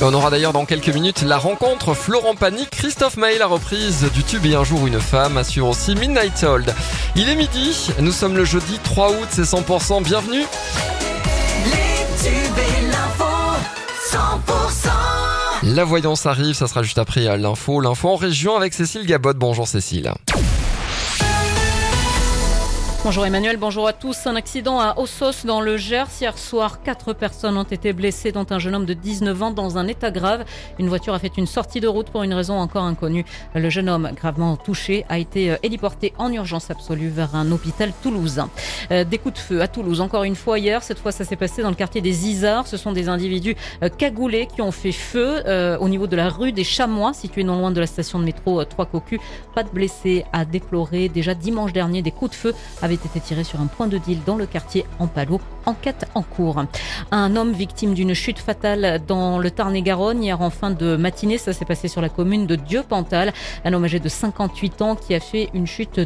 On aura d'ailleurs dans quelques minutes la rencontre Florent Panic, Christophe Maé, la reprise du tube et un jour une femme, assure aussi Midnight Hold. Il est midi, nous sommes le jeudi 3 août, c'est 100%, bienvenue La voyance arrive, ça sera juste après l'info. L'info en région avec Cécile Gabot. Bonjour Cécile. Bonjour Emmanuel, bonjour à tous. Un accident à Ossos dans le Gers. Hier soir, quatre personnes ont été blessées, dont un jeune homme de 19 ans dans un état grave. Une voiture a fait une sortie de route pour une raison encore inconnue. Le jeune homme, gravement touché, a été euh, héliporté en urgence absolue vers un hôpital toulousain. Euh, des coups de feu à Toulouse, encore une fois hier. Cette fois, ça s'est passé dans le quartier des Isards. Ce sont des individus euh, cagoulés qui ont fait feu au niveau de la rue des Chamois, située non loin de la station de métro Trois Cocus. Pas de blessés à déplorer. Déjà dimanche dernier, des coups de feu avaient été tiré sur un point de deal dans le quartier Ampalo. Enquête en cours. Un homme victime d'une chute fatale dans le Tarn-et-Garonne hier en fin de matinée. Ça s'est passé sur la commune de Dieu-Pantal. Un homme âgé de 58 ans qui a fait une chute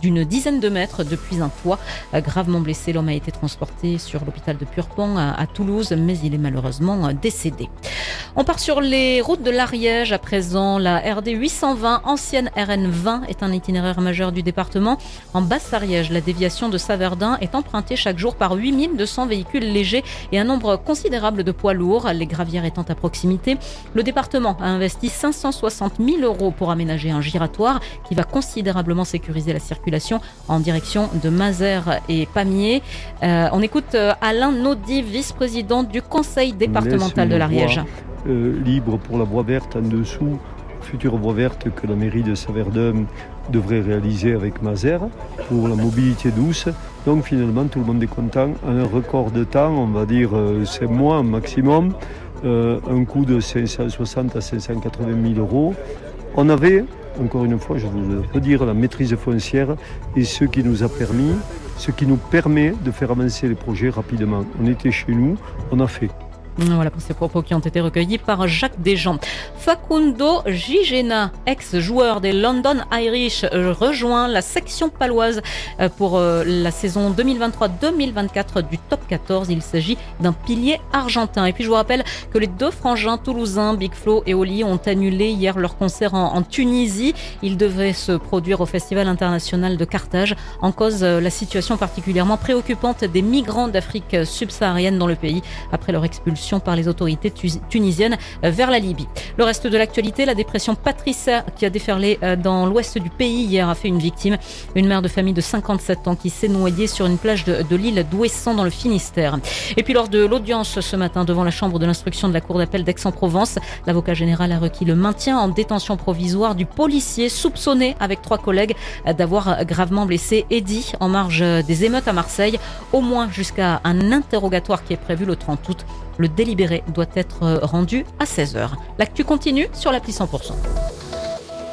d'une dizaine de mètres depuis un toit. Gravement blessé, l'homme a été transporté sur l'hôpital de Purpan à, Toulouse, mais il est malheureusement décédé. On part sur les routes de l'Ariège à présent. La RD 820, ancienne RN 20, est un itinéraire majeur du département. En Basse-Ariège, la déviation de Saverdin est empruntée chaque jour par 8200 véhicules légers et un nombre considérable de poids lourds, les gravières étant à proximité. Le département a investi 560 000 euros pour aménager un giratoire qui va considérablement sécuriser la circulation en direction de Mazères et Pamiers. Euh, on écoute euh, Alain Naudy, vice-président du conseil départemental de l'Ariège. Euh, libre pour la voie verte en dessous future voie verte que la mairie de Saverdun devrait réaliser avec Mazère pour la mobilité douce. Donc finalement, tout le monde est content. Un record de temps, on va dire 5 euh, mois maximum, euh, un coût de 560 à 580 000 euros. On avait, encore une fois, je vous le redire, la maîtrise foncière et ce qui nous a permis, ce qui nous permet de faire avancer les projets rapidement. On était chez nous, on a fait. Voilà pour ces propos qui ont été recueillis par Jacques Desjans. Facundo Gigena, ex-joueur des London Irish, rejoint la section paloise euh, pour euh, la saison 2023-2024 du top 14. Il s'agit d'un pilier argentin. Et puis je vous rappelle que les deux frangins toulousains, Big Flo et Oli, ont annulé hier leur concert en, Tunisie. Ils devaient se produire au Festival international de Carthage en cause euh, la situation particulièrement préoccupante des migrants d'Afrique subsaharienne dans le pays après leur expulsion par les autorités tunisiennes euh, vers la Libye. Le reste de l'actualité, la dépression Patricia qui a déferlé euh, dans l'ouest du pays hier a fait une victime, une mère de famille de 57 ans qui s'est noyée sur une plage de, l'île d'Ouessant dans le Finistère. Et puis lors de l'audience ce matin devant la chambre de l'instruction de la cour d'appel d'Aix-en-Provence, l'avocat général a requis le maintien en détention provisoire du policier soupçonné avec trois collègues euh, d'avoir gravement blessé Eddy en marge des émeutes à Marseille, au moins jusqu'à un interrogatoire qui est prévu le 30 août. Délibéré doit être rendu à 16h. L'actu continue sur l'appli 100%.